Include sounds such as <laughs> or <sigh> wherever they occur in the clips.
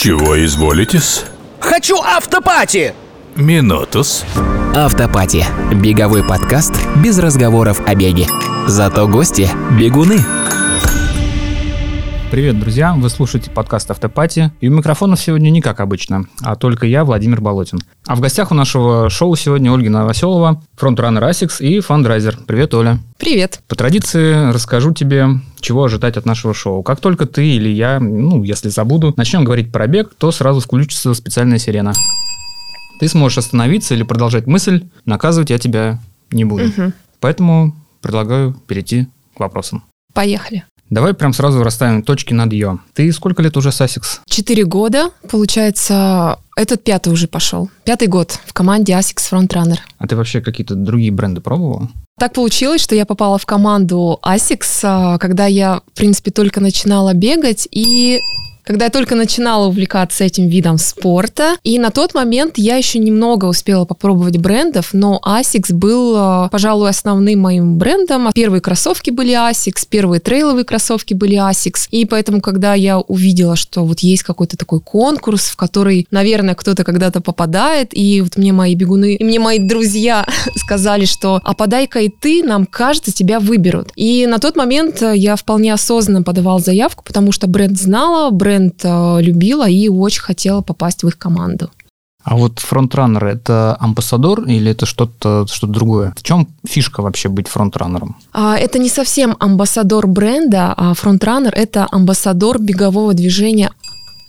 Чего изволитесь? Хочу автопати! Минутус. Автопати. Беговой подкаст без разговоров о беге. Зато гости – бегуны. Привет, друзья! Вы слушаете подкаст «Автопати». И у микрофонов сегодня не как обычно, а только я, Владимир Болотин. А в гостях у нашего шоу сегодня Ольга Новоселова, фронтраннер ASICS и фандрайзер. Привет, Оля. Привет. По традиции расскажу тебе, чего ожидать от нашего шоу. Как только ты или я, ну, если забуду, начнем говорить про бег, то сразу включится специальная сирена. Ты сможешь остановиться или продолжать мысль, наказывать я тебя не буду. Мгм. Поэтому предлагаю перейти к вопросам. Поехали. Давай прям сразу расставим точки над «ё». Ты сколько лет уже с ASICS? Четыре года, получается, этот пятый уже пошел. Пятый год в команде ASICS Frontrunner. А ты вообще какие-то другие бренды пробовала? Так получилось, что я попала в команду ASICS, а, когда я, в принципе, только начинала бегать и когда я только начинала увлекаться этим видом спорта. И на тот момент я еще немного успела попробовать брендов, но ASICS был, а, пожалуй, основным моим брендом. Первые кроссовки были ASICS, первые трейловые кроссовки были ASICS. И поэтому, когда я увидела, что вот есть какой-то такой конкурс, в который, наверное, кто-то когда-то попадает, и вот мне мои бегуны, и мне мои друзья <laughs> сказали, что а подай-ка и ты, нам кажется, тебя выберут. И на тот момент э, я вполне осознанно подавала заявку, потому что бренд знала, бренд э, любила и очень хотела попасть в их команду. А вот фронтраннер – это амбассадор или это что-то что другое? В чем фишка вообще быть фронтраннером? А, Это не совсем амбассадор бренда, а фронтранер – это амбассадор бегового движения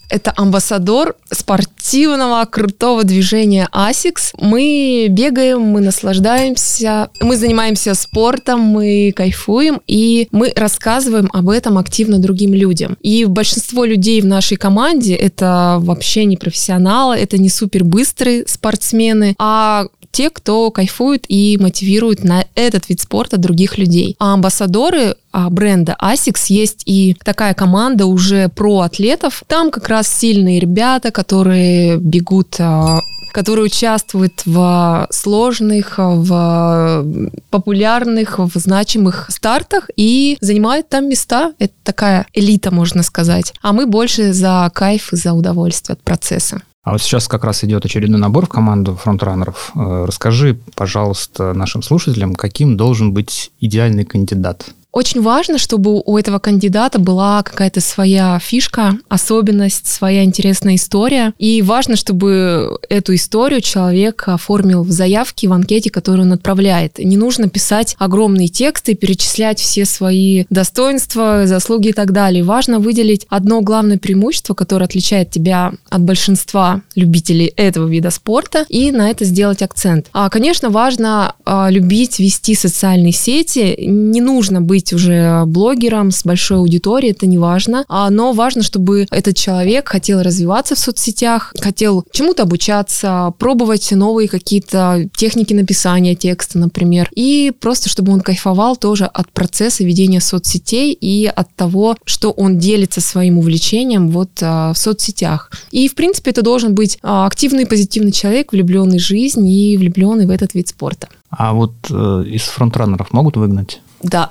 это амбассадор спортивного крутого движения ASICS. Мы бегаем, мы наслаждаемся, мы занимаемся спортом, мы кайфуем, и мы рассказываем об этом активно другим людям. И большинство людей в нашей команде это вообще не профессионалы, это не супер быстрые спортсмены, а те, кто кайфует и мотивирует на этот вид спорта других людей. А амбассадоры а, бренда ASICS есть и такая команда уже про атлетов. Там как раз сильные ребята, которые бегут а, которые участвуют в сложных, в популярных, в значимых стартах и занимают там места. Это такая элита, можно сказать. А мы больше за кайф и за удовольствие от процесса. А вот сейчас как раз идет очередной набор в команду фронтраннеров. Э, Расскажи, пожалуйста, нашим слушателям, каким должен быть идеальный кандидат. Очень важно, чтобы у этого кандидата была какая-то своя фишка, особенность, своя интересная история. И важно, чтобы эту историю человек оформил в заявке, в анкете, которую он отправляет. Не нужно писать огромные тексты, перечислять все свои достоинства, заслуги и так далее. Важно выделить одно главное преимущество, которое отличает тебя от большинства любителей этого вида спорта, и на это сделать акцент. А, конечно, важно а, любить вести социальные сети. Не нужно быть уже блогером с большой аудиторией, это не важно. А, но важно, чтобы этот человек хотел развиваться в соцсетях, хотел чему-то обучаться, пробовать новые какие-то техники написания текста, например. И просто, чтобы он кайфовал тоже от процесса ведения соцсетей и от того, что он делится своим увлечением вот а, в соцсетях. И, в принципе, это должен быть а, активный, позитивный человек, влюбленный в жизнь и влюбленный в этот вид спорта. А вот э, из фронтраннеров могут выгнать? Да.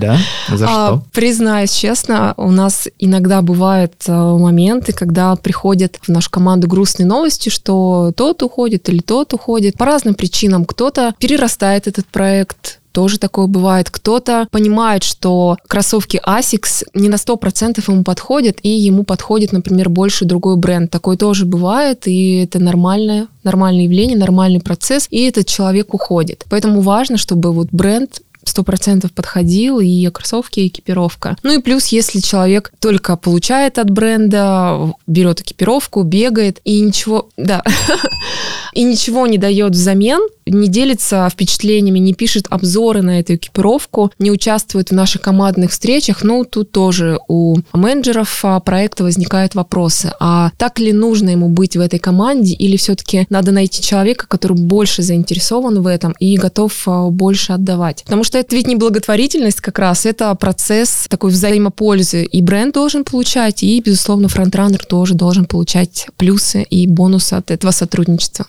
Да? За А, что? признаюсь честно, у нас иногда бывают э, моменты, когда приходят в нашу команду грустные новости, что тот уходит или тот уходит по разным причинам. Кто-то перерастает этот проект, тоже такое бывает. Кто-то понимает, что кроссовки ASICS не на 100% ему подходят, и ему подходит, например, больше другой бренд. Такое тоже бывает, и это нормальное, нормальное явление, нормальный процесс, и этот человек уходит. Поэтому важно, чтобы вот бренд сто процентов подходил, и кроссовки, и экипировка. Ну и плюс, если человек только получает от бренда, берет экипировку, бегает, и ничего, да, <laughs> и ничего не дает взамен, не делится впечатлениями, не пишет обзоры на эту экипировку, не участвует в наших командных встречах, ну, тут тоже у менеджеров а, проекта возникают вопросы. А так ли нужно ему быть в этой команде, или все-таки надо найти человека, который больше заинтересован в этом и готов а, больше отдавать? Потому что это ведь не благотворительность как раз, это процесс такой взаимопользы. И бренд должен получать, и, безусловно, фронтранер тоже должен получать плюсы и бонусы от этого сотрудничества.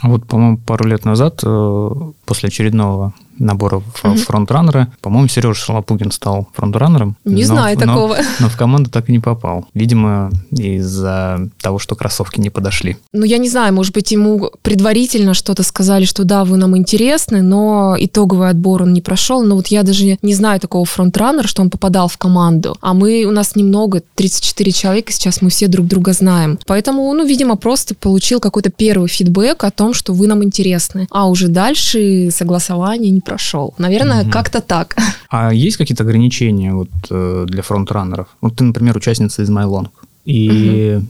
А вот, по-моему, пару лет назад, э, после очередного набора в Мгм. фронтраннера. По-моему, Сережа Шалопугин стал фронтранером. Не но- знаю но- такого. <laughs> Но в команду так и не попал. Видимо, из-за того, что кроссовки не подошли. Ну, я не знаю, может быть, ему предварительно что-то сказали, что да, вы нам интересны, но итоговый отбор он не прошел. Но вот я даже не знаю такого фронтранера, что он попадал в команду. А мы, у нас немного, 34 человека, сейчас мы все друг друга знаем. Поэтому, ну, видимо, просто получил какой-то первый фидбэк о том, что вы нам интересны. А уже дальше согласование прошел. Наверное, Мгм. как-то так. <laughs> А есть какие-то ограничения вот, э, для FrontRunner ов? Вот ты, например, участница Измайлонг. И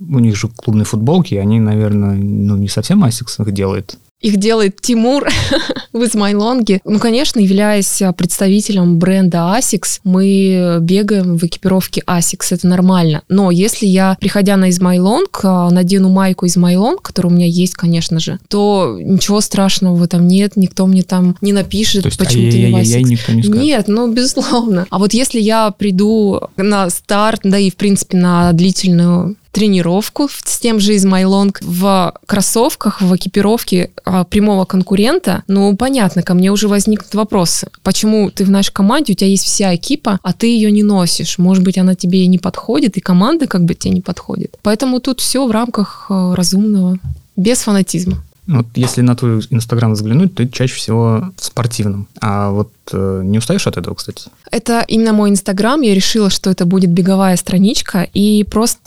у них же клубные футболки, они, наверное, ну, не совсем Asics их делает. Их делает Тимур <laughs> в Измайлонге. Ну, конечно, являясь а, представителем бренда Asics, мы бегаем в экипировке Asics, это нормально. Но если я, приходя на Измайлонг, а, надену майку Измайлонг, которая у меня есть, конечно же, то ничего страшного в этом нет, никто мне там не напишет, То есть почему ты не в Asics. никто не скажет. Нет, ну, безусловно. А вот если я приду на старт, да и, в принципе, на длительную тренировку с тем же Измайлонг в кроссовках, в экипировке а, прямого конкурента, ну, понятно, ко мне уже возникнут вопросы. Почему ты в нашей команде, у тебя есть вся экипа, а ты ее не носишь? Может быть, она тебе и не подходит, и команда как бы тебе не подходит. Поэтому тут все в рамках а, разумного, без фанатизма. Вот если на твой Инстаграм взглянуть, ты чаще всего в спортивном. А вот э, не устаешь от этого, кстати? Это именно мой Инстаграм. Я решила, что это будет беговая страничка, и просто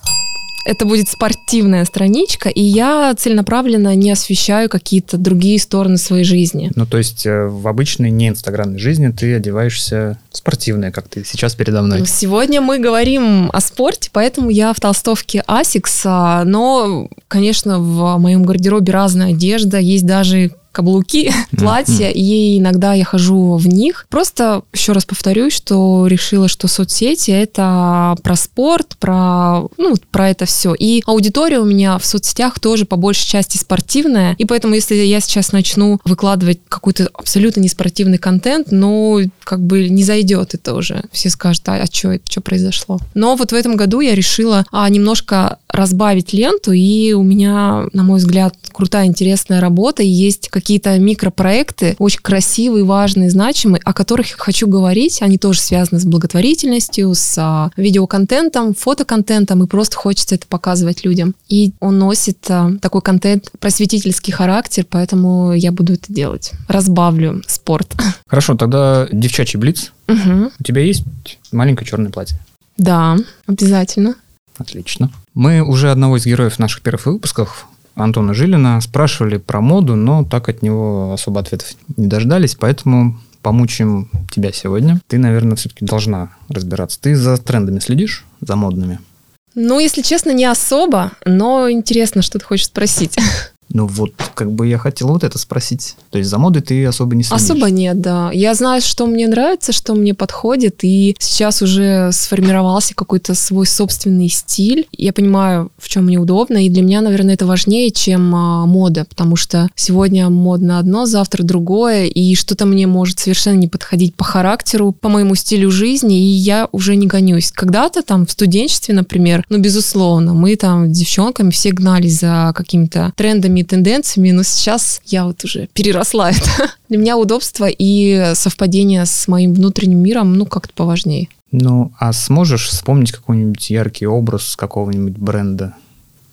это будет спортивная страничка, и я целенаправленно не освещаю какие-то другие стороны своей жизни. Ну, то есть э, в обычной не инстаграмной жизни ты одеваешься в спортивное, как ты сейчас передо мной. Сегодня мы говорим о спорте, поэтому я в толстовке Asics, а, но, конечно, в моем гардеробе разная одежда, есть даже каблуки, платья, и иногда я хожу в них. Просто еще раз повторюсь, что решила, что соцсети это про спорт, про, ну, про это все. И аудитория у меня в соцсетях тоже по большей части спортивная, и поэтому если я сейчас начну выкладывать какой-то абсолютно неспортивный контент, ну, как бы не зайдет это уже. Все скажут, а, а что это, что произошло? Но вот в этом году я решила а, немножко разбавить ленту, и у меня, на мой взгляд, крутая, интересная работа, и есть какие-то микропроекты, очень красивые, важные, значимые, о которых я хочу говорить. Они тоже связаны с благотворительностью, с а, видеоконтентом, фотоконтентом, и просто хочется это показывать людям. И он носит а, такой контент, просветительский характер, поэтому я буду это делать. Разбавлю спорт. <laughs> Хорошо, тогда девчачий блиц. Мгм. У тебя есть маленькое черное платье? Да, обязательно. Отлично. Мы уже одного из героев наших первых выпусков, Антона Жилина, спрашивали про моду, но так от него особо ответов не дождались, поэтому помучим тебя сегодня. Ты, наверное, все-таки должна разбираться. Ты за трендами следишь, за модными? Ну, если честно, не особо, но интересно, что ты хочешь спросить. <laughs> Ну вот, как бы я хотел вот это спросить. То есть за модой ты особо не следишь? Особо нет, да. Я знаю, что мне нравится, что мне подходит, и сейчас уже сформировался какой-то свой собственный стиль. Я понимаю, в чем мне удобно, и для меня, наверное, это важнее, чем а, мода, потому что сегодня модно одно, завтра другое, и что-то мне может совершенно не подходить по характеру, по моему стилю жизни, и я уже не гонюсь. Когда-то там в студенчестве, например, ну, безусловно, мы там с девчонками все гнались за какими-то трендами и тенденциями, но сейчас я вот уже переросла это. <laughs> Для меня удобство и совпадение с моим внутренним миром, ну, как-то поважнее. Ну, а сможешь вспомнить какой-нибудь яркий образ какого-нибудь бренда?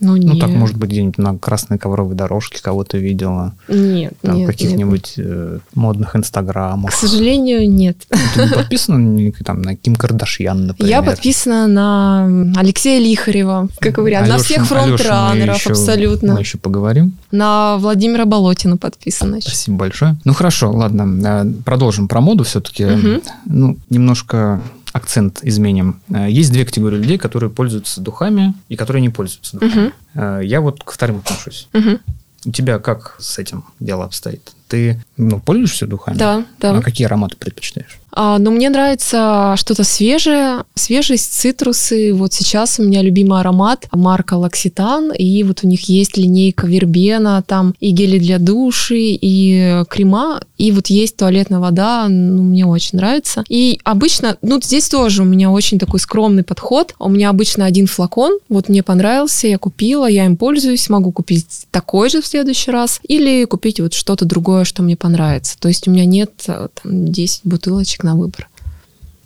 Ну, Ну, нет. так, может быть, где-нибудь на красной ковровой дорожке кого-то видела, Нет, там, нет, каких-нибудь э, модных нет. К сожалению, нет. Ты не подписана там, на Ким Кардашьян, например? Я подписана на Алексея Лихарева, как вариант, на Алёша- всех фронтранеров, абсолютно. Мы еще поговорим. На Владимира Болотина подписана еще. Спасибо большое. Ну, хорошо, ладно, э, продолжим про моду все-таки. Мгм. Ну, немножко акцент изменим. Э, Есть две категории людей, которые пользуются духами и которые не пользуются духами. Э, Я вот ко вторым отношусь. мгм. У тебя как с этим дело обстоит? Ты ну, пользуешься духами? Да, да. А какие ароматы предпочитаешь? А, но мне нравится что-то свежее, свежесть, цитрусы. Вот сейчас у меня любимый аромат марка Лакситан, и вот у них есть линейка вербена, там и гели для души, и крема, и вот есть туалетная вода, ну, мне очень нравится. И обычно, ну, здесь тоже у меня очень такой скромный подход. У меня обычно один флакон, вот мне понравился, я купила, я им пользуюсь, могу купить такой же в следующий раз, или купить вот что-то другое такое, что мне понравится. То есть у меня нет э, там, 10 бутылочек на выбор.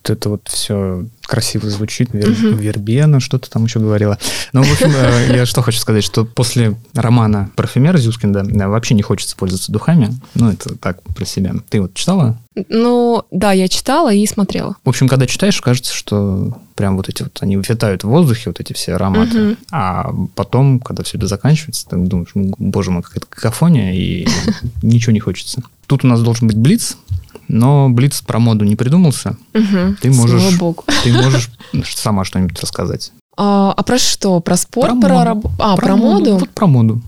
Это вот все красиво звучит, вер, вербена, что-то там еще говорила. Ну, в общем, э, <laughs> я что хочу сказать, что после романа «Парфюмер» Зюскинда да, вообще не хочется пользоваться духами. Ну, это так, про себя. Ты вот читала? Ну, да, я читала и смотрела. В общем, когда читаешь, кажется, что прям вот эти вот, они витают в воздухе, вот эти все ароматы. Мгм. А потом, когда все это заканчивается, ты думаешь, «Ну, боже мой, какая-то какофония, и <laughs> ничего не хочется. Тут у нас должен быть блиц, но блиц про моду не придумался. Мгм. Ты можешь- Слава богу. Ты можешь сама что-нибудь рассказать. А, а про что? Про спорт? Про Про, моду. раб- А, про, моду? Вот про моду.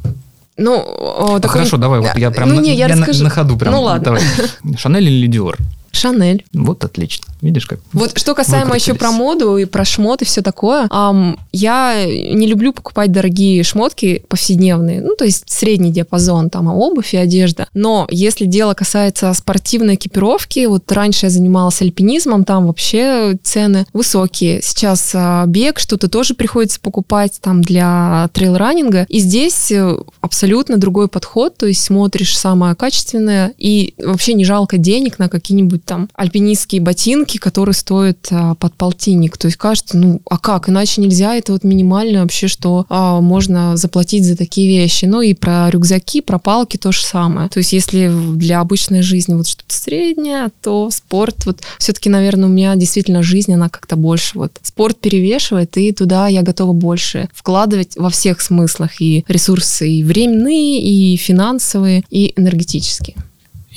Ну, о, А такой- Хорошо, давай, вот я прям Ну, на, не, я на- расскажу. на ходу прям. Ну, ладно. Давай. <laughs> Шанель или Диор? Шанель. Вот отлично. Видишь, как? Вот что касаемо еще про моду и про шмот и все такое, ам, я не люблю покупать дорогие шмотки повседневные, ну, то есть средний диапазон, там, а обувь и одежда. Но если дело касается спортивной экипировки, вот раньше я занималась альпинизмом, там вообще цены высокие. Сейчас а, бег, что-то тоже приходится покупать там для трейл-раннинга. И здесь э, абсолютно другой подход, то есть смотришь самое качественное, и вообще не жалко денег на какие-нибудь там альпинистские ботинки, которые стоят а, под полтинник. То есть кажется, ну а как, иначе нельзя, это вот минимально вообще, что а, можно заплатить за такие вещи. Ну и про рюкзаки, про палки то же самое. То есть если для обычной жизни вот что-то среднее, то спорт, вот все-таки, наверное, у меня действительно жизнь, она как-то больше вот спорт перевешивает, и туда я готова больше вкладывать во всех смыслах и ресурсы и временные, и финансовые, и энергетические.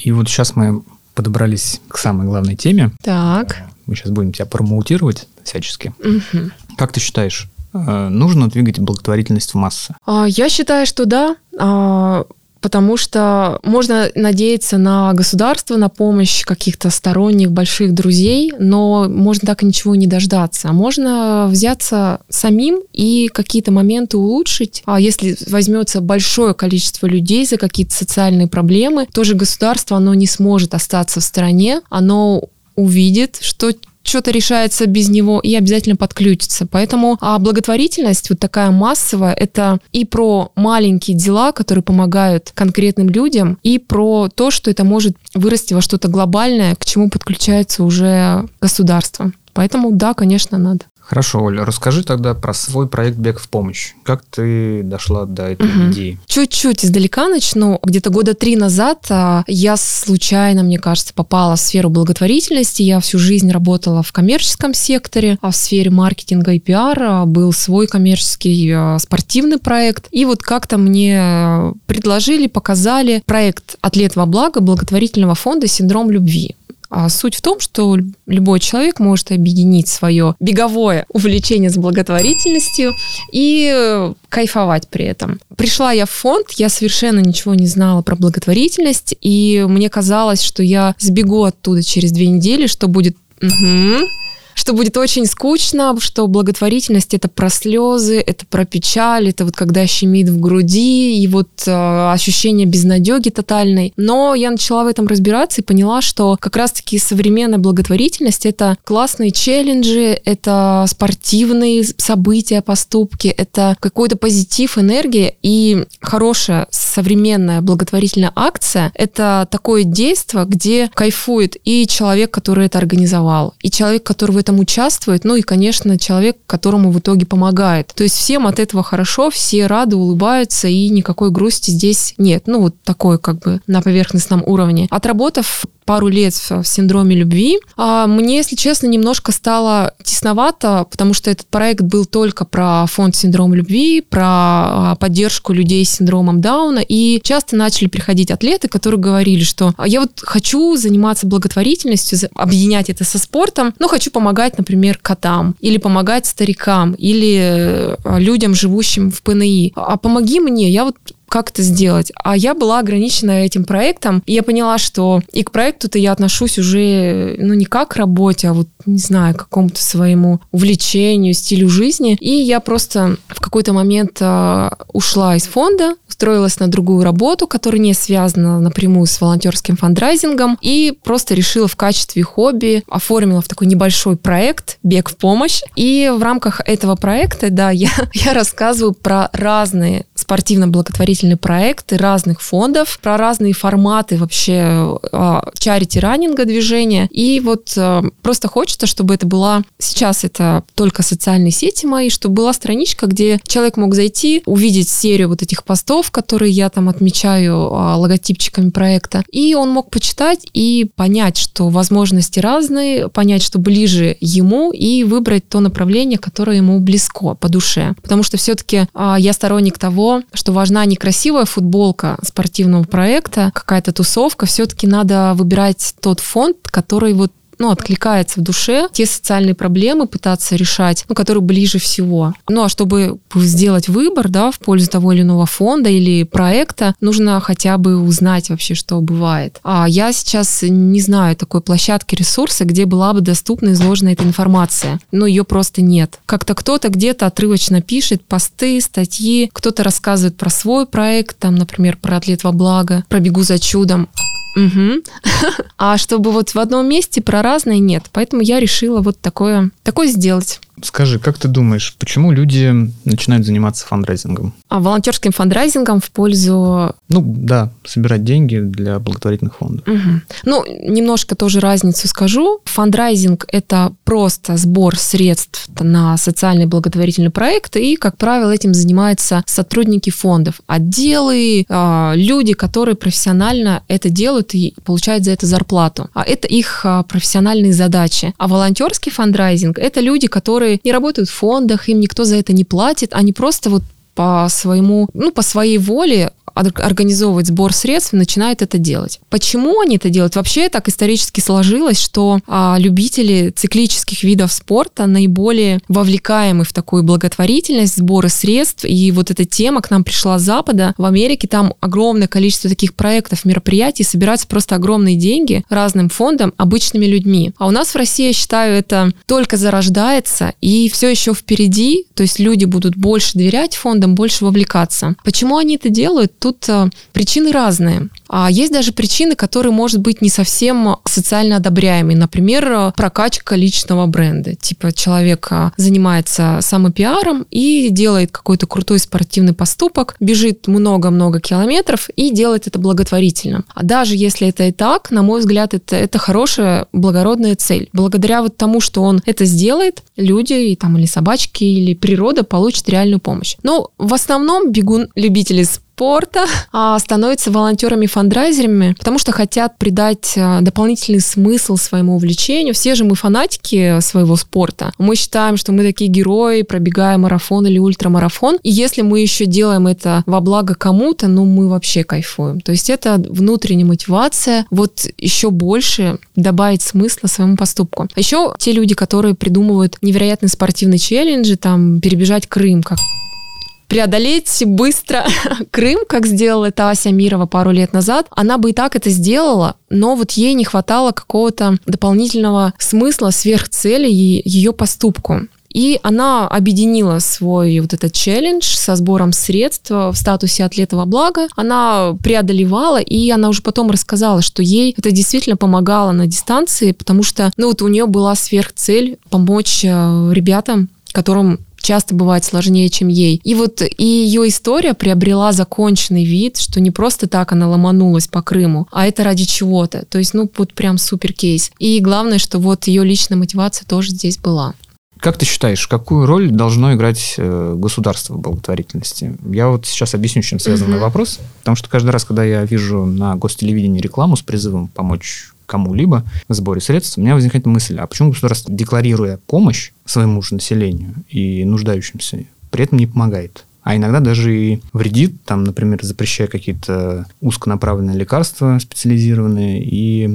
И вот сейчас мы подобрались к самой главной теме. Так. Мы сейчас будем тебя промоутировать всячески. Мгм. Как ты считаешь, э, нужно двигать благотворительность в массы? А, Я считаю, что да, а, потому что можно надеяться на государство, на помощь каких-то сторонних больших друзей, но можно так и ничего не дождаться. А Можно взяться самим и какие-то моменты улучшить. А если возьмется большое количество людей за какие-то социальные проблемы, тоже государство, оно не сможет остаться в стороне, оно увидит, что что-то решается без него и обязательно подключится. Поэтому а благотворительность, вот такая массовая, это и про маленькие дела, которые помогают конкретным людям, и про то, что это может вырасти во что-то глобальное, к чему подключается уже государство. Поэтому да, конечно, надо. Хорошо, Оля, расскажи тогда про свой проект «Бег в помощь». Как ты дошла до этой Мгм. идеи? Чуть-чуть издалека начну. Где-то года три назад а, я случайно, мне кажется, попала в сферу благотворительности. Я всю жизнь работала в коммерческом секторе, а в сфере маркетинга и пиара был свой коммерческий а, спортивный проект. И вот как-то мне предложили, показали проект «Атлет во благо» благотворительного фонда «Синдром любви». А суть в том, что любой человек может объединить свое беговое увлечение с благотворительностью и э, кайфовать при этом. Пришла я в фонд, я совершенно ничего не знала про благотворительность, и мне казалось, что я сбегу оттуда через две недели, что будет... Мгм. Что будет очень скучно, что благотворительность это про слезы, это про печаль, это вот когда щемит в груди, и вот э, ощущение безнадеги тотальной. Но я начала в этом разбираться и поняла, что как раз-таки современная благотворительность это классные челленджи, это спортивные события, поступки, это какой-то позитив, энергия и хорошая современная благотворительная акция это такое действие, где кайфует и человек, который это организовал, и человек, который в этом участвует, ну и, конечно, человек, которому в итоге помогает. То есть всем от этого хорошо, все рады, улыбаются, и никакой грусти здесь нет. Ну, вот такой как бы на поверхностном уровне. Отработав пару лет в синдроме любви. А мне, если честно, немножко стало тесновато, потому что этот проект был только про фонд синдром любви, про а, поддержку людей с синдромом Дауна, и часто начали приходить атлеты, которые говорили, что «А я вот хочу заниматься благотворительностью, объединять это со спортом, но хочу помогать, например, котам, или помогать старикам, или э, людям, живущим в ПНИ. А помоги мне, я вот как это сделать. А я была ограничена этим проектом, и я поняла, что и к проекту-то я отношусь уже, ну, не как к работе, а вот, не знаю, к какому-то своему увлечению, стилю жизни. И я просто в какой-то момент а, ушла из фонда, устроилась на другую работу, которая не связана напрямую с волонтерским фандрайзингом, и просто решила в качестве хобби, оформила в такой небольшой проект «Бег в помощь». И в рамках этого проекта, да, я, <laughs> я рассказываю про разные спортивно-благотворительные проекты разных фондов, про разные форматы вообще чарити-раннинга движения. И вот э, просто хочется, чтобы это была... Сейчас это только социальные сети мои, чтобы была страничка, где человек мог зайти, увидеть серию вот этих постов, которые я там отмечаю а, логотипчиками проекта, и он мог почитать и понять, что возможности разные, понять, что ближе ему, и выбрать то направление, которое ему близко по душе. Потому что все-таки а, я сторонник того, что важна не красивая футболка спортивного проекта, какая-то тусовка, все-таки надо выбирать тот фонд, который вот ну, откликается в душе, те социальные проблемы пытаться решать, ну, которые ближе всего. Ну, а чтобы сделать выбор, да, в пользу того или иного фонда или проекта, нужно хотя бы узнать вообще, что бывает. А я сейчас не знаю такой площадки, ресурса, где была бы доступна изложена эта информация. Но ее просто нет. Как-то кто-то где-то отрывочно пишет посты, статьи, кто-то рассказывает про свой проект, там, например, про атлет во благо, про бегу за чудом. Угу. <laughs> А чтобы вот в одном месте про разное нет. Поэтому я решила вот такое, такое сделать. Скажи, как ты думаешь, почему люди начинают заниматься фандрайзингом? А волонтерским фандрайзингом в пользу... Ну, да, собирать деньги для благотворительных фондов. Угу. Ну, немножко тоже разницу скажу. Фандрайзинг – это просто сбор средств на социальные благотворительные проекты, и, как правило, этим занимаются сотрудники фондов, отделы, а, люди, которые профессионально это делают и получают за это зарплату. А это их а, профессиональные задачи. А волонтерский фандрайзинг – это люди, которые которые не работают в фондах, им никто за это не платит, они просто вот по своему, ну, по своей воле организовывать сбор средств, начинают это делать. Почему они это делают? Вообще так исторически сложилось, что а, любители циклических видов спорта наиболее вовлекаемы в такую благотворительность, сборы средств, и вот эта тема к нам пришла с Запада. В Америке там огромное количество таких проектов, мероприятий, собираются просто огромные деньги разным фондам, обычными людьми. А у нас в России, я считаю, это только зарождается, и все еще впереди, то есть люди будут больше доверять фондам, больше вовлекаться. Почему они это делают? Тут э, причины разные. А есть даже причины, которые, может быть, не совсем социально одобряемые. Например, э, прокачка личного бренда. Типа человек э, занимается самопиаром и делает какой-то крутой спортивный поступок, бежит много-много километров и делает это благотворительно. А даже если это и так, на мой взгляд, это, это хорошая, благородная цель. Благодаря вот тому, что он это сделает, люди и там или собачки, или природа получат реальную помощь. Но в основном бегун любители спорта <laughs> а становятся волонтерами-фандрайзерами, потому что хотят придать а, дополнительный смысл своему увлечению. Все же мы фанатики своего спорта. Мы считаем, что мы такие герои, пробегая марафон или ультрамарафон. И если мы еще делаем это во благо кому-то, ну мы вообще кайфуем. То есть это внутренняя мотивация вот еще больше добавить смысла своему поступку. Еще те люди, которые придумывают невероятные спортивные челленджи, там перебежать Крым, как преодолеть быстро <laughs> Крым, как сделала это Ася Мирова пару лет назад, она бы и так это сделала, но вот ей не хватало какого-то дополнительного смысла, сверхцели ее поступку. И она объединила свой вот этот челлендж со сбором средств в статусе атлета во благо. Она преодолевала, и она уже потом рассказала, что ей это действительно помогало на дистанции, потому что, ну вот у нее была сверхцель помочь э, ребятам, которым часто бывает сложнее, чем ей. И вот и ее история приобрела законченный вид, что не просто так она ломанулась по Крыму, а это ради чего-то. То есть, ну, вот прям супер кейс. И главное, что вот ее личная мотивация тоже здесь была. Как ты считаешь, какую роль должно играть э, государство в благотворительности? Я вот сейчас объясню, чем связан мой вопрос. Потому что каждый раз, когда я вижу на гостелевидении рекламу с призывом помочь кому-либо в сборе средств, у меня возникает мысль, а почему государство, декларируя помощь своему же населению и нуждающимся, при этом не помогает? а иногда даже и вредит, там, например, запрещая какие-то узконаправленные лекарства специализированные и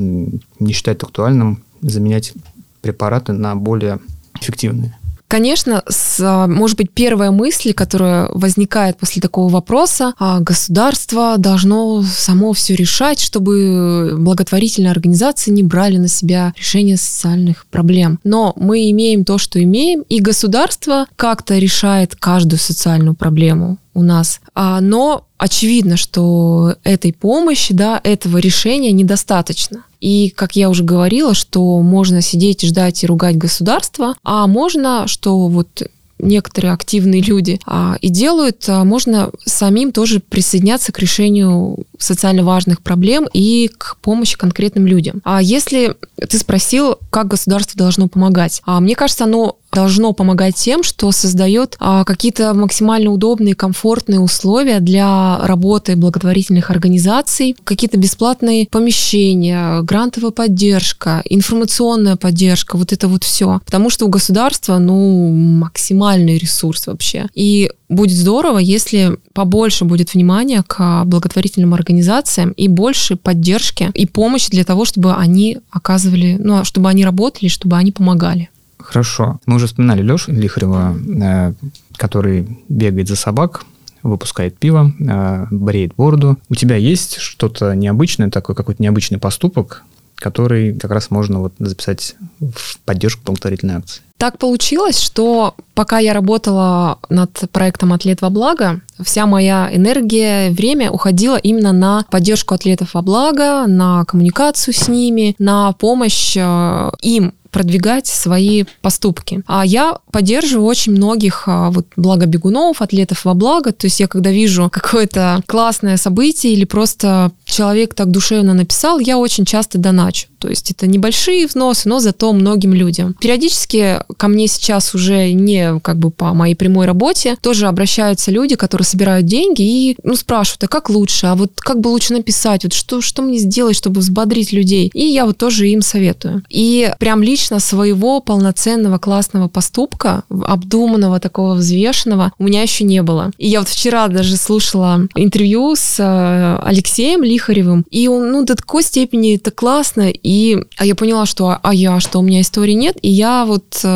не считает актуальным заменять препараты на более эффективные. Конечно, с, а, может быть, первая мысль, которая возникает после такого вопроса, а государство должно само все решать, чтобы благотворительные организации не брали на себя решение социальных проблем. Но мы имеем то, что имеем, и государство как-то решает каждую социальную проблему у нас. А, но очевидно, что этой помощи, да, этого решения недостаточно. И, как я уже говорила, что можно сидеть, ждать и ругать государство, а можно, что вот некоторые активные люди а, и делают, а, можно самим тоже присоединяться к решению социально важных проблем и к помощи конкретным людям. А если ты спросил, как государство должно помогать, а мне кажется, оно должно помогать тем, что создает а, какие-то максимально удобные, комфортные условия для работы благотворительных организаций, какие-то бесплатные помещения, грантовая поддержка, информационная поддержка, вот это вот все. Потому что у государства, ну, максимальный ресурс вообще. И будет здорово, если побольше будет внимания к благотворительным организациям и больше поддержки и помощи для того, чтобы они оказывали, ну, чтобы они работали, чтобы они помогали. Хорошо. Мы уже вспоминали Лешу Лихарева, э, который бегает за собак, выпускает пиво, э, бреет бороду. У тебя есть что-то необычное, такой какой-то необычный поступок, который как раз можно вот записать в поддержку благотворительной акции? Так получилось, что пока я работала над проектом «Атлет во благо», вся моя энергия, время уходило именно на поддержку атлетов во благо, на коммуникацию с ними, на помощь э, им продвигать свои поступки. А я поддерживаю очень многих а, вот благобегунов, атлетов во благо. То есть я когда вижу какое-то классное событие или просто человек так душевно написал, я очень часто доначу. То есть это небольшие взносы, но зато многим людям. Периодически ко мне сейчас уже не как бы по моей прямой работе тоже обращаются люди, которые собирают деньги и ну, спрашивают, а как лучше, а вот как бы лучше написать, вот что, что мне сделать, чтобы взбодрить людей. И я вот тоже им советую. И прям лично своего полноценного классного поступка, обдуманного, такого взвешенного, у меня еще не было. И я вот вчера даже слушала интервью с э, Алексеем Лихаревым, и он, ну, до такой степени это классно, и а я поняла, что а я, что у меня истории нет, и я вот, э,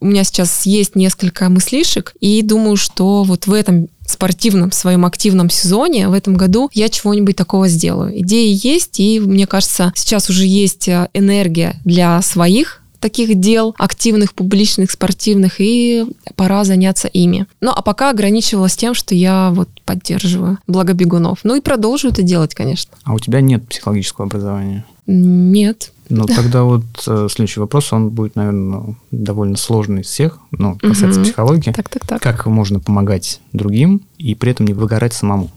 у меня сейчас есть несколько мыслишек, и думаю, что вот в этом спортивном своем активном сезоне в этом году я чего-нибудь такого сделаю. Идеи есть, и мне кажется, сейчас уже есть э, энергия для своих таких дел, активных, публичных, спортивных, и пора заняться ими. Ну, а пока ограничивалась тем, что я вот поддерживаю благобегунов. Ну и продолжу это делать, конечно. А у тебя нет психологического образования? Нет. Ну, тогда вот э, следующий вопрос, он будет, наверное, довольно сложный из всех, ну, касается угу. психологии. Так, так, так. Как можно помогать другим и при этом не выгорать самому?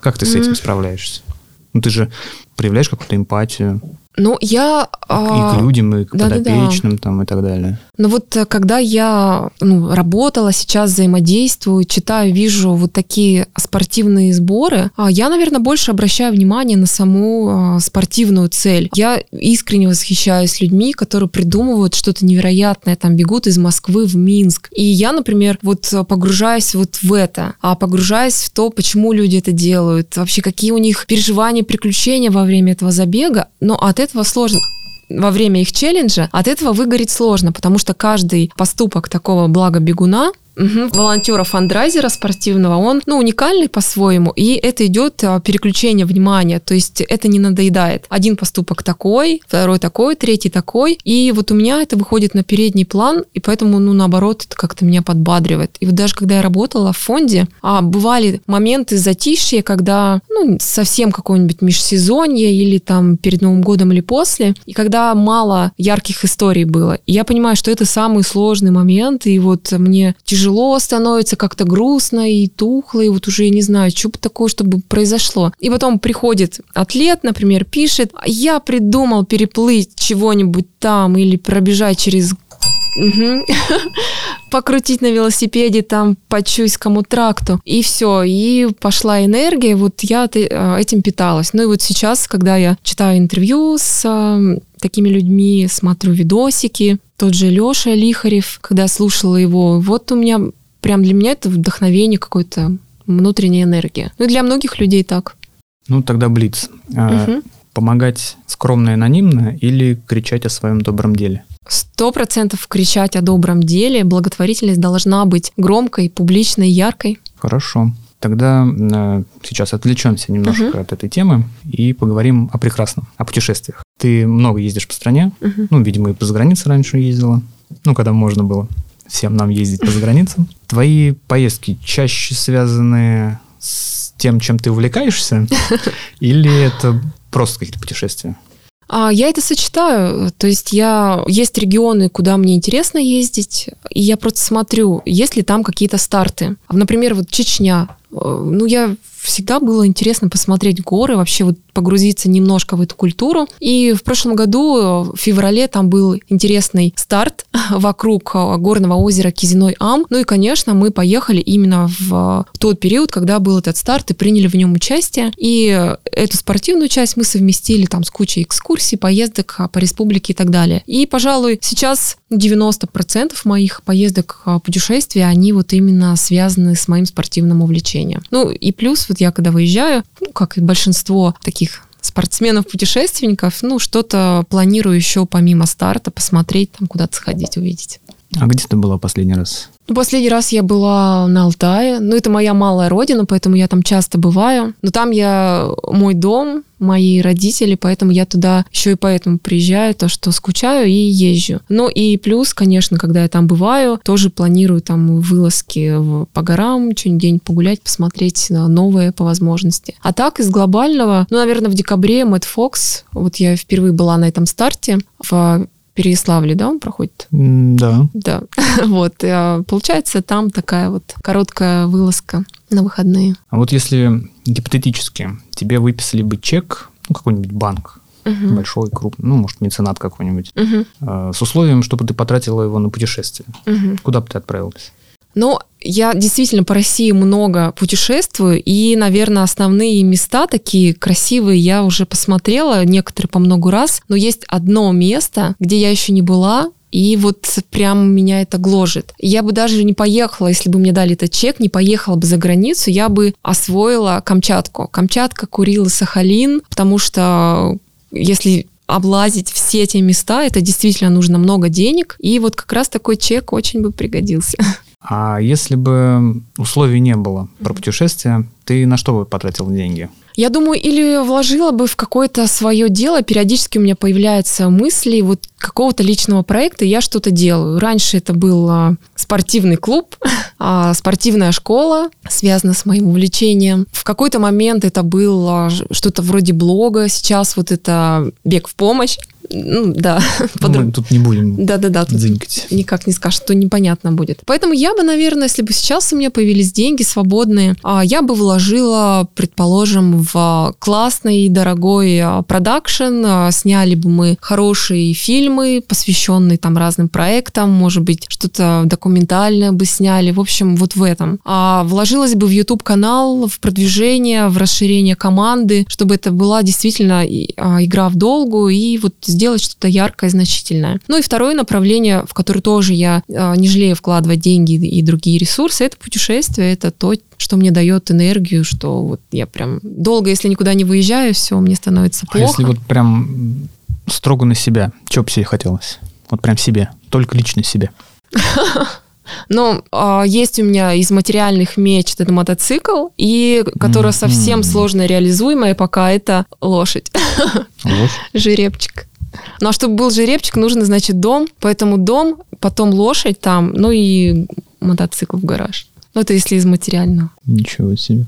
Как ты с этим справляешься? Ну, ты же проявляешь какую-то эмпатию. Ну, я... И к людям, и к да, подопечным, да, да. там, и так далее. Но вот э, когда я ну, работала, сейчас взаимодействую, читаю, вижу вот такие спортивные сборы, а, я, наверное, больше обращаю внимание на саму а, спортивную цель. Я искренне восхищаюсь людьми, которые придумывают что-то невероятное, там бегут из Москвы в Минск. И я, например, вот погружаюсь вот в это, а погружаюсь в то, почему люди это делают, вообще какие у них переживания, приключения во время этого забега. Но от этого сложно во время их челленджа, от этого выгореть сложно, потому что каждый поступок такого блага бегуна Угу. Волонтера фандрайзера спортивного, он ну, уникальный по-своему, и это идет а, переключение внимания, то есть это не надоедает. Один поступок такой, второй такой, третий такой, и вот у меня это выходит на передний план, и поэтому, ну, наоборот, это как-то меня подбадривает. И вот даже когда я работала в фонде, а, бывали моменты затишья, когда, ну, совсем какое-нибудь межсезонье или там перед Новым годом или после, и когда мало ярких историй было. И я понимаю, что это самый сложный момент, и вот мне тяжело тяжело становится, как-то грустно и тухло, и вот уже я не знаю, что бы такое, чтобы произошло. И потом приходит атлет, например, пишет, я придумал переплыть чего-нибудь там или пробежать через. <laughs> Покрутить на велосипеде там по Чуйскому тракту. И все. И пошла энергия. Вот я э, этим питалась. Ну и вот сейчас, когда я читаю интервью с э, такими людьми, смотрю видосики, тот же Леша Лихарев, когда слушала его, вот у меня прям для меня это вдохновение какое-то, внутренняя энергия. Ну и для многих людей так. Ну тогда Блиц. Угу. Помогать скромно и анонимно или кричать о своем добром деле? Сто процентов кричать о добром деле. Благотворительность должна быть громкой, публичной, яркой. Хорошо. Тогда э, сейчас отвлечемся немножко uh-huh. от этой темы и поговорим о прекрасном, о путешествиях. Ты много ездишь по стране, uh-huh. ну, видимо, и по загранице раньше ездила, ну, когда можно было всем нам ездить по <laughs> заграницам. Твои поездки чаще связаны с тем, чем ты увлекаешься, <laughs> или это просто какие-то путешествия? А я это сочетаю. То есть я есть регионы, куда мне интересно ездить, и я просто смотрю, есть ли там какие-то старты. Например, вот Чечня. Э, ну, я всегда было интересно посмотреть горы, вообще вот погрузиться немножко в эту культуру. И в прошлом году, э, в феврале, там был интересный старт <laughs> вокруг э, горного озера Кизиной-Ам. Ну и, конечно, мы поехали именно в тот период, когда был этот старт, и приняли в нем участие. И эту спортивную часть мы совместили там с кучей экскурсий, поездок по республике и так далее. И, пожалуй, сейчас 90% моих поездок, путешествий, они вот именно связаны с моим спортивным увлечением. Ну и плюс вот я когда выезжаю, ну, как и большинство таких спортсменов-путешественников, ну, что-то планирую еще помимо старта, посмотреть, там куда-то сходить, увидеть. А где ты была последний раз? Ну, последний раз я была на Алтае. Ну, это моя малая родина, поэтому я там часто бываю. Но там я мой дом, мои родители, поэтому я туда еще и поэтому приезжаю, то, что скучаю и езжу. Ну и плюс, конечно, когда я там бываю, тоже планирую там вылазки по горам, что-нибудь погулять, посмотреть новое по возможности. А так из глобального, ну, наверное, в декабре Мэтт Фокс, вот я впервые была на этом старте, в Переяславле, да, он проходит? Да. Да. <laughs> вот. А, получается, там такая вот короткая вылазка на выходные. А вот если гипотетически тебе выписали бы чек, ну, какой-нибудь банк, угу. большой, крупный, ну, может, меценат какой-нибудь, угу. с условием, чтобы ты потратила его на путешествие, угу. куда бы ты отправилась? Ну, я действительно по России много путешествую, и, наверное, основные места такие красивые я уже посмотрела, некоторые по много раз, но есть одно место, где я еще не была, и вот прям меня это гложет. Я бы даже не поехала, если бы мне дали этот чек, не поехала бы за границу, я бы освоила Камчатку. Камчатка, Курил и Сахалин, потому что если облазить все эти места, это действительно нужно много денег, и вот как раз такой чек очень бы пригодился. <laughs> А если бы условий не было про путешествие, ты на что бы потратил деньги? Я думаю, или вложила бы в какое-то свое дело. Периодически у меня появляются мысли вот какого-то личного проекта, я что-то делаю. Раньше это был а, спортивный клуб, а, спортивная школа, связана с моим увлечением. В какой-то момент это было что-то вроде блога, сейчас вот это бег в помощь. Ну, да. <laughs> Ну, мы тут не будем да, да, да, тут никак не скажешь, что непонятно будет. Поэтому я бы, наверное, если бы сейчас у меня появились деньги свободные, а, я бы вложила, предположим, в классный, дорогой а, продакшн, сняли бы мы хорошие фильмы, посвященные там разным проектам, может быть, что-то документальное бы сняли, в общем, вот в этом. А вложилась бы в YouTube-канал, в продвижение, в расширение команды, чтобы это была действительно игра в долгу и вот сделать что-то яркое, значительное. Ну и второе направление, в которое тоже я а, не жалею вкладывать деньги и другие ресурсы, это путешествие, это то, что мне дает энергию, что вот я прям долго, если никуда не выезжаю, все, мне становится плохо. А если вот прям строго на себя, что бы себе хотелось? Вот прям себе, только лично себе. <laughs> Но а, есть у меня из материальных меч это мотоцикл, и которая совсем сложно реализуемая пока это лошадь. Лошадь? <laughs> Жеребчик. Ну а чтобы был жеребчик, нужно, значит, дом. Поэтому дом, потом лошадь там, ну и мотоцикл в гараж. Ну, это если из материального. Ничего себе.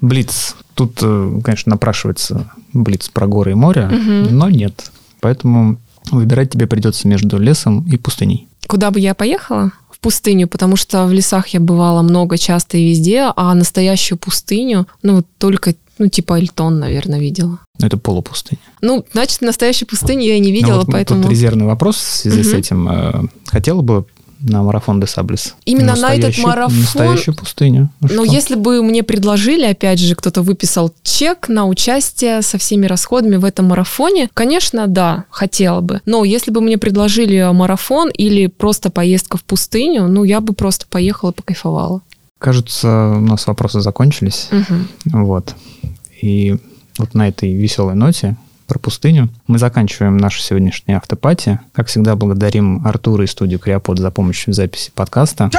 Блиц. Тут, э, конечно, напрашивается блиц про горы и море, но нет. Поэтому выбирать тебе придется между лесом и пустыней. Куда бы я поехала? В пустыню, потому что в лесах я бывала много, часто и везде, а настоящую пустыню, ну, только ну, типа Эльтон, наверное, видела. Ну, это полупустыня. Ну, значит, настоящей пустыни я не видела, ну, вот поэтому... Тут резервный вопрос в связи угу. с этим. Э, хотела бы на марафон де Саблес. Именно на этот марафон? Настоящую пустыню. Ну, Но если бы мне предложили, опять же, кто-то выписал чек на участие со всеми расходами в этом марафоне, конечно, да, хотела бы. Но если бы мне предложили марафон или просто поездка в пустыню, ну, я бы просто поехала, покайфовала. Кажется, у нас вопросы закончились. Угу. Вот. И вот на этой веселой ноте про пустыню мы заканчиваем нашу сегодняшнюю автопати. Как всегда, благодарим Артура и студию Криопод за помощь в записи подкаста.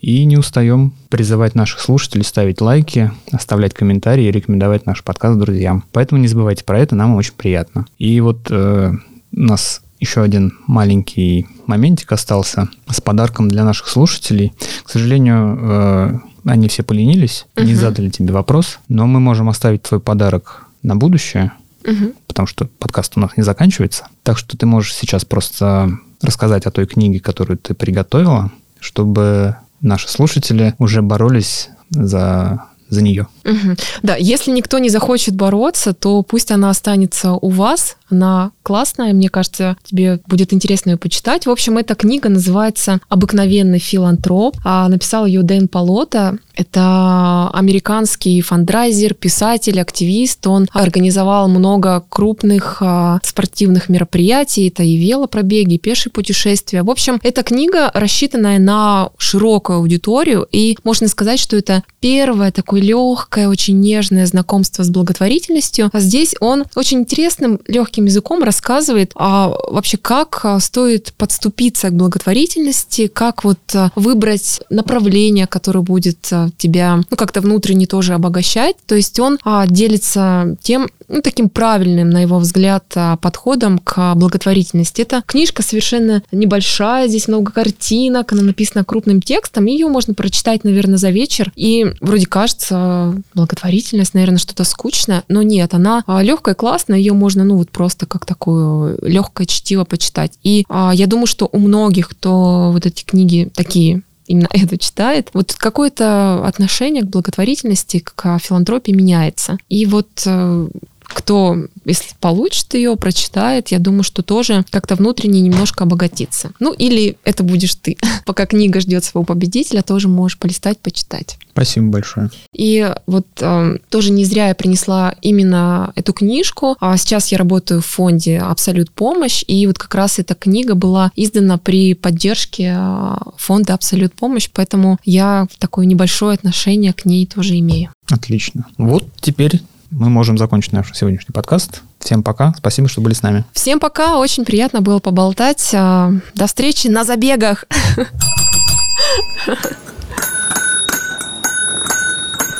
И не устаем призывать наших слушателей ставить лайки, оставлять комментарии и рекомендовать наш подкаст друзьям. Поэтому не забывайте про это, нам очень приятно. И вот э, у нас еще один маленький моментик остался с подарком для наших слушателей. К сожалению, э, они все поленились, угу. не задали тебе вопрос, но мы можем оставить твой подарок на будущее. Мгм. потому что подкаст у нас не заканчивается. Так что ты можешь сейчас просто рассказать о той книге, которую ты приготовила, чтобы наши слушатели уже боролись за, за нее. Мгм. Да, если никто не захочет бороться, то пусть она останется у вас. Она классная, мне кажется, тебе будет интересно ее почитать. В общем, эта книга называется «Обыкновенный филантроп». А написал ее Дэн Полота. Это американский фандрайзер, писатель, активист. Он организовал много крупных а, спортивных мероприятий. Это и велопробеги, и пешие путешествия. В общем, эта книга рассчитанная на широкую аудиторию. И можно сказать, что это первое такое легкое, очень нежное знакомство с благотворительностью. А здесь он очень интересным, легким языком рассказывает а, вообще, как а, стоит подступиться к благотворительности, как вот а, выбрать направление, которое будет а, тебя ну, как-то внутренне тоже обогащать. То есть он делится тем, ну, таким правильным, на его взгляд, подходом к благотворительности. Это книжка совершенно небольшая, здесь много картинок, она написана крупным текстом, ее можно прочитать, наверное, за вечер. И вроде кажется, благотворительность, наверное, что-то скучное, но нет, она легкая, классная, ее можно, ну, вот просто как такое легкое чтиво почитать. И а, я думаю, что у многих, кто вот эти книги такие именно <laughs> это читает, вот какое-то отношение к благотворительности, к филантропии меняется. И вот э, кто, если получит ее, прочитает, я думаю, что тоже как-то внутренне немножко обогатится. Ну, или это будешь ты. <laughs> Пока книга ждет своего победителя, тоже можешь полистать, почитать. Спасибо большое. И вот э, тоже не зря я принесла именно эту книжку. А сейчас я работаю в фонде «Абсолют помощь», и вот как раз эта книга была издана при поддержке э, фонда «Абсолют помощь», поэтому я такое небольшое отношение к ней тоже имею. Отлично. Вот теперь мы можем закончить наш сегодняшний подкаст. Всем пока. Спасибо, что были с нами. Всем пока. Очень приятно было поболтать. А, До встречи на забегах.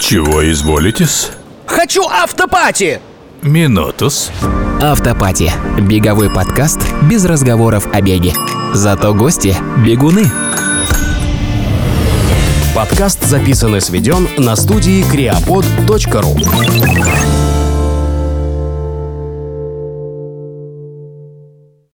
Чего изволитесь? Хочу автопати! Минутус. Автопати. Беговой подкаст без разговоров о беге. Зато гости – бегуны. Подкаст записан и сведен на студии creapod.ru